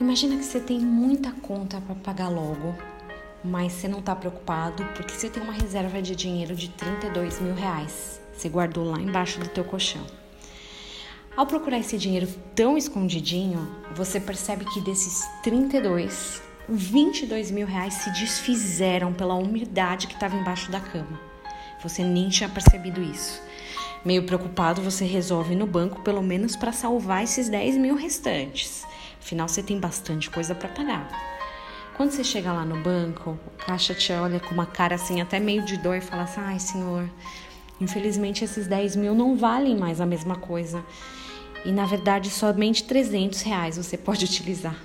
Imagina que você tem muita conta para pagar logo, mas você não está preocupado porque você tem uma reserva de dinheiro de 32 mil reais. Você guardou lá embaixo do teu colchão. Ao procurar esse dinheiro tão escondidinho, você percebe que desses 32, 22 mil reais se desfizeram pela umidade que estava embaixo da cama. Você nem tinha percebido isso. Meio preocupado, você resolve ir no banco pelo menos para salvar esses 10 mil restantes. Afinal, você tem bastante coisa para pagar. Quando você chega lá no banco, o caixa te olha com uma cara assim, até meio de dor, e fala assim: ai, senhor, infelizmente esses 10 mil não valem mais a mesma coisa. E na verdade, somente 300 reais você pode utilizar.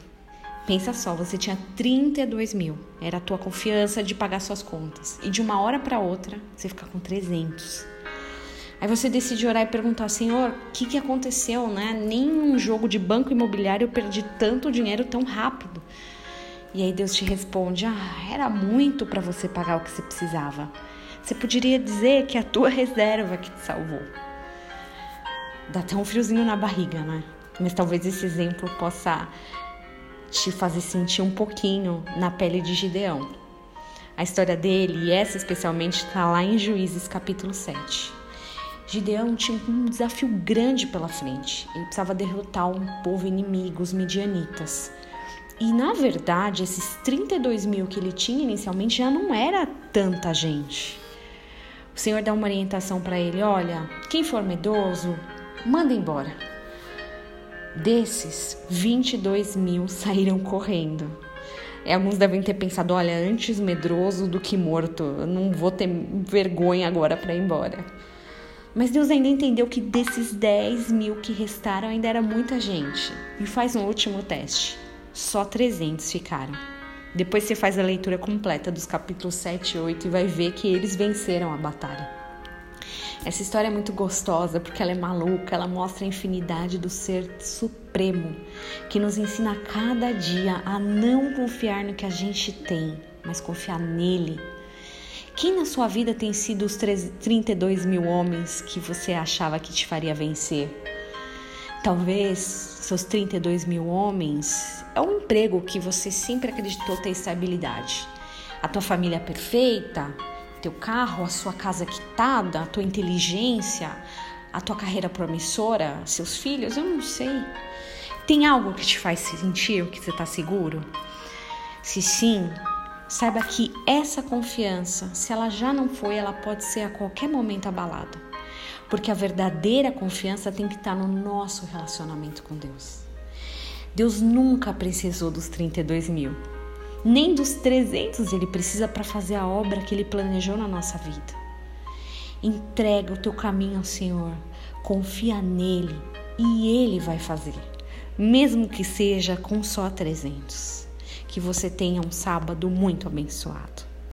Pensa só, você tinha 32 mil, era a tua confiança de pagar suas contas. E de uma hora para outra, você fica com 300. Aí você decide orar e perguntar, Senhor, o que, que aconteceu, né? Nem um jogo de banco imobiliário eu perdi tanto dinheiro tão rápido. E aí Deus te responde, ah, era muito para você pagar o que você precisava. Você poderia dizer que a tua reserva que te salvou. Dá até um friozinho na barriga, né? Mas talvez esse exemplo possa te fazer sentir um pouquinho na pele de Gideão. A história dele, e essa especialmente, está lá em Juízes capítulo 7. Gideão tinha um desafio grande pela frente. Ele precisava derrotar um povo inimigo, os midianitas. E na verdade, esses 32 mil que ele tinha inicialmente já não era tanta gente. O Senhor dá uma orientação para ele: olha, quem for medroso, manda embora. Desses, 22 mil saíram correndo. E alguns devem ter pensado: olha, antes medroso do que morto, eu não vou ter vergonha agora para ir embora. Mas Deus ainda entendeu que desses 10 mil que restaram ainda era muita gente. E faz um último teste: só 300 ficaram. Depois você faz a leitura completa dos capítulos 7 e 8 e vai ver que eles venceram a batalha. Essa história é muito gostosa porque ela é maluca, ela mostra a infinidade do ser supremo, que nos ensina a cada dia a não confiar no que a gente tem, mas confiar nele. Quem na sua vida tem sido os 32 mil homens que você achava que te faria vencer? Talvez seus 32 mil homens é um emprego que você sempre acreditou ter estabilidade. A tua família perfeita, teu carro, a sua casa quitada, a tua inteligência, a tua carreira promissora, seus filhos, eu não sei. Tem algo que te faz sentir que você está seguro? Se sim, saiba que essa confiança, se ela já não foi, ela pode ser a qualquer momento abalada. Porque a verdadeira confiança tem que estar no nosso relacionamento com Deus. Deus nunca precisou dos 32 mil nem dos 300 ele precisa para fazer a obra que ele planejou na nossa vida. Entrega o teu caminho ao Senhor, confia nele e ele vai fazer, mesmo que seja com só 300. Que você tenha um sábado muito abençoado.